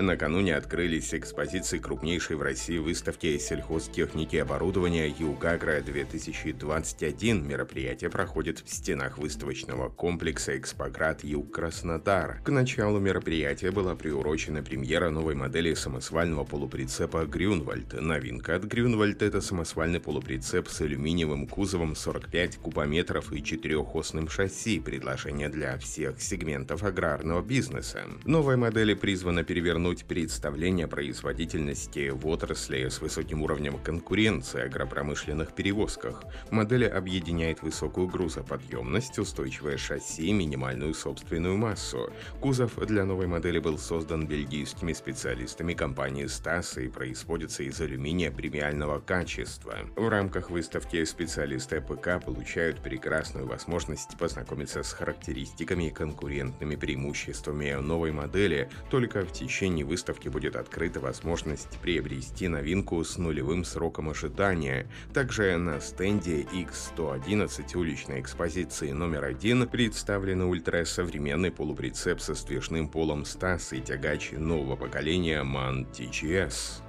Накануне открылись экспозиции крупнейшей в России выставки сельхозтехники и оборудования «Югагра-2021». Мероприятие проходит в стенах выставочного комплекса «Экспоград Юг-Краснодар». К началу мероприятия была приурочена премьера новой модели самосвального полуприцепа «Грюнвальд». Новинка от «Грюнвальд» — это самосвальный полуприцеп с алюминиевым кузовом 45 кубометров и четырехосным шасси. Предложение для всех сегментов аграрного бизнеса. Новая модель призвана перевернуть вернуть представление производительности в отрасли с высоким уровнем конкуренции агропромышленных перевозках. Модель объединяет высокую грузоподъемность, устойчивое шасси и минимальную собственную массу. Кузов для новой модели был создан бельгийскими специалистами компании «Стас» и производится из алюминия премиального качества. В рамках выставки специалисты ПК получают прекрасную возможность познакомиться с характеристиками и конкурентными преимуществами новой модели только в течение завершении выставки будет открыта возможность приобрести новинку с нулевым сроком ожидания. Также на стенде X111 уличной экспозиции номер один представлены ультрасовременный полуприцеп со сдвижным полом Стас и тягач нового поколения MAN TGS.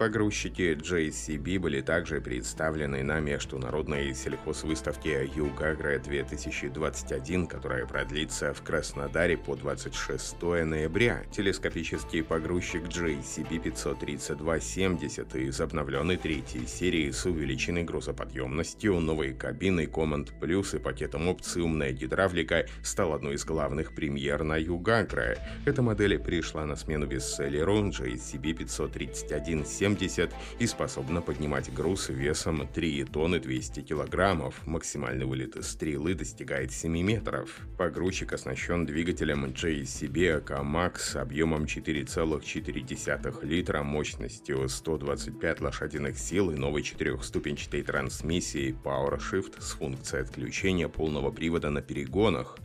Погрузчики JCB были также представлены на международной сельхозвыставке Югагра-2021, которая продлится в Краснодаре по 26 ноября. Телескопический погрузчик JCB 53270 из обновленной третьей серии с увеличенной грузоподъемностью, новой кабиной Command Plus и пакетом опций «Умная гидравлика» стал одной из главных премьер на Югагра. Эта модель пришла на смену бестселлеру JCB 53170 70 и способна поднимать груз весом 3 тонны 200 килограммов. Максимальный вылет стрелы достигает 7 метров. Погрузчик оснащен двигателем JCB AK-Max объемом 4,4 литра, мощностью 125 лошадиных сил и новой четырехступенчатой трансмиссией PowerShift с функцией отключения полного привода на перегонах.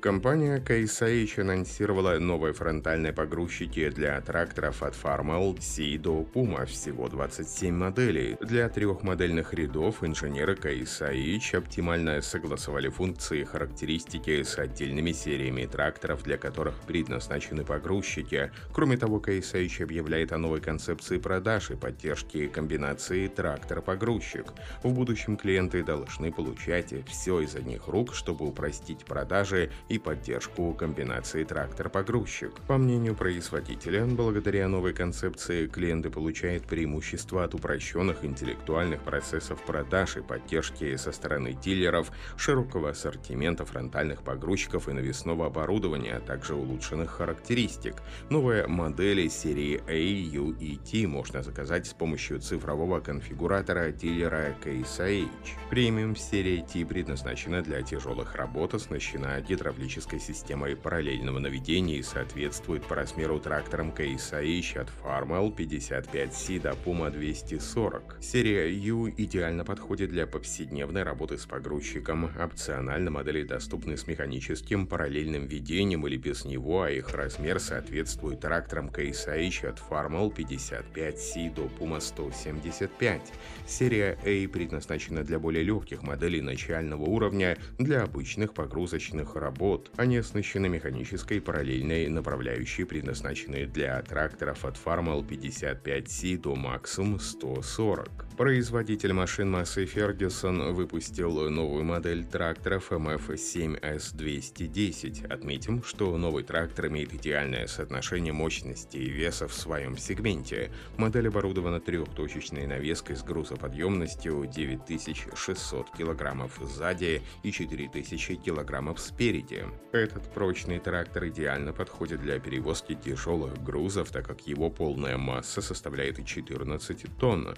Компания KSH анонсировала новые фронтальные погрузчики для тракторов от Farmel C до Puma, всего 27 моделей. Для трех модельных рядов инженеры KSH оптимально согласовали функции и характеристики с отдельными сериями тракторов, для которых предназначены погрузчики. Кроме того, KSH объявляет о новой концепции продаж и поддержки комбинации трактор-погрузчик. В будущем клиенты должны получать все из одних рук, чтобы упростить продажи и поддержку комбинации трактор-погрузчик. По мнению производителя, благодаря новой концепции клиенты получают преимущество от упрощенных интеллектуальных процессов продаж и поддержки со стороны дилеров, широкого ассортимента фронтальных погрузчиков и навесного оборудования, а также улучшенных характеристик. Новые модели серии A, U и T можно заказать с помощью цифрового конфигуратора дилера Case H. Премиум серия T предназначена для тяжелых работ, оснащена гидравлической гидравлической системой параллельного наведения и соответствует по размеру тракторам H от Farmel 55C до Puma 240. Серия U идеально подходит для повседневной работы с погрузчиком. Опционально модели доступны с механическим параллельным ведением или без него, а их размер соответствует тракторам H от Farmel 55C до Puma 175. Серия A предназначена для более легких моделей начального уровня для обычных погрузочных работ работ. Они оснащены механической параллельной направляющей, предназначенной для тракторов от Farmel 55C до Maxim 140. Производитель машин Massey Ferguson выпустил новую модель тракторов MF7S210. Отметим, что новый трактор имеет идеальное соотношение мощности и веса в своем сегменте. Модель оборудована трехточечной навеской с грузоподъемностью 9600 кг сзади и 4000 кг спереди. Этот прочный трактор идеально подходит для перевозки тяжелых грузов, так как его полная масса составляет 14 тонн.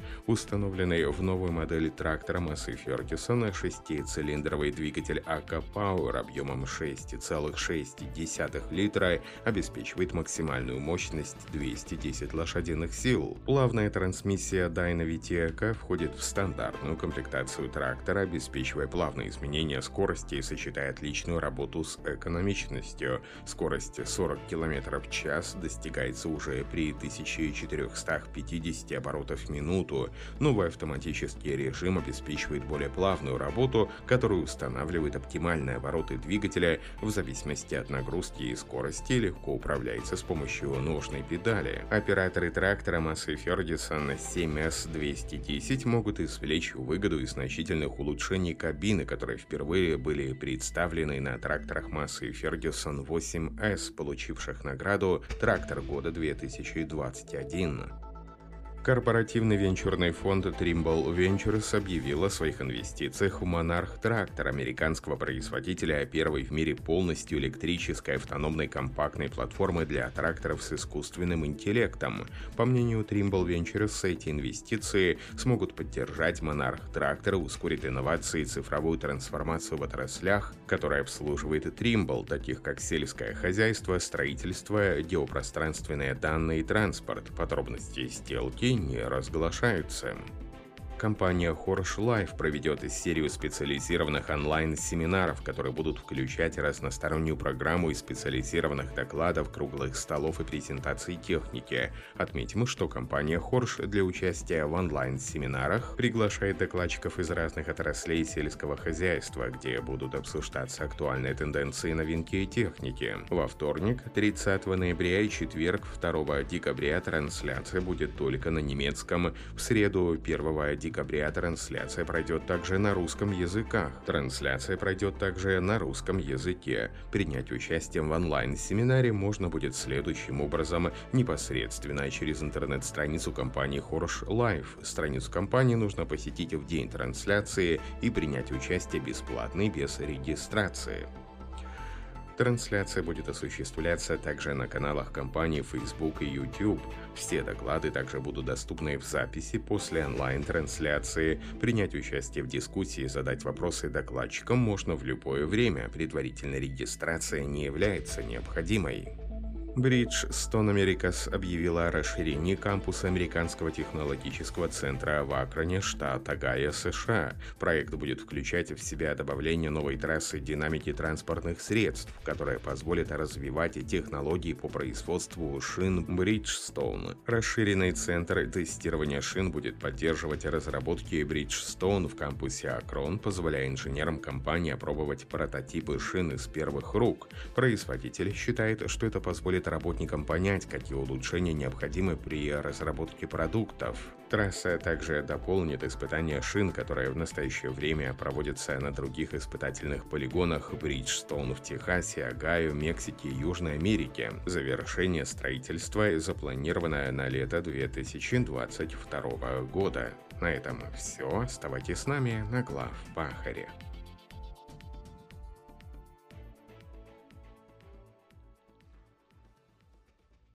Установленный в новой модели трактора массы Фергюсона шестицилиндровый двигатель АК Power объемом 6,6 литра обеспечивает максимальную мощность 210 лошадиных сил. Плавная трансмиссия Dynavit EK входит в стандартную комплектацию трактора, обеспечивая плавные изменения скорости и сочетая отличную работу с экономичностью. Скорость 40 км в час достигается уже при 1450 оборотов в минуту. Новая Новый автоматический режим обеспечивает более плавную работу, которую устанавливает оптимальные обороты двигателя в зависимости от нагрузки и скорости легко управляется с помощью нужной педали. Операторы трактора массы Ferguson 7S210 могут извлечь выгоду из значительных улучшений кабины, которые впервые были представлены на тракторах массы Ferguson 8S, получивших награду «Трактор года 2021». Корпоративный венчурный фонд Trimble Ventures объявил о своих инвестициях в Monarch Tractor, американского производителя первой в мире полностью электрической автономной компактной платформы для тракторов с искусственным интеллектом. По мнению Trimble Ventures, эти инвестиции смогут поддержать Monarch Tractor, ускорить инновации и цифровую трансформацию в отраслях, которые обслуживает и Trimble, таких как сельское хозяйство, строительство, геопространственные данные и транспорт. Подробности сделки не разглашаются. Компания Horsch Life проведет серию специализированных онлайн-семинаров, которые будут включать разностороннюю программу из специализированных докладов, круглых столов и презентаций техники. Отметим, что компания Horsch для участия в онлайн-семинарах приглашает докладчиков из разных отраслей сельского хозяйства, где будут обсуждаться актуальные тенденции, новинки и техники. Во вторник, 30 ноября и четверг, 2 декабря трансляция будет только на немецком, в среду 1 декабря декабря трансляция пройдет также на русском языках. Трансляция пройдет также на русском языке. Принять участие в онлайн-семинаре можно будет следующим образом непосредственно через интернет-страницу компании Horsch Life. Страницу компании нужно посетить в день трансляции и принять участие бесплатно и без регистрации. Трансляция будет осуществляться также на каналах компании Facebook и YouTube. Все доклады также будут доступны в записи после онлайн-трансляции. Принять участие в дискуссии и задать вопросы докладчикам можно в любое время. Предварительная регистрация не является необходимой. Bridgestone Americas объявила о расширении кампуса Американского технологического центра в Акроне, штат Огайо, США. Проект будет включать в себя добавление новой трассы динамики транспортных средств, которая позволит развивать технологии по производству шин Bridgestone. Расширенный центр тестирования шин будет поддерживать разработки Bridgestone в кампусе Акрон, позволяя инженерам компании опробовать прототипы шин из первых рук. Производитель считает, что это позволит позволит работникам понять, какие улучшения необходимы при разработке продуктов. Трасса также дополнит испытания шин, которые в настоящее время проводятся на других испытательных полигонах Бриджстоун в Техасе, Огайо, Мексике и Южной Америке. Завершение строительства запланировано на лето 2022 года. На этом все. Оставайтесь с нами на глав Пахаре.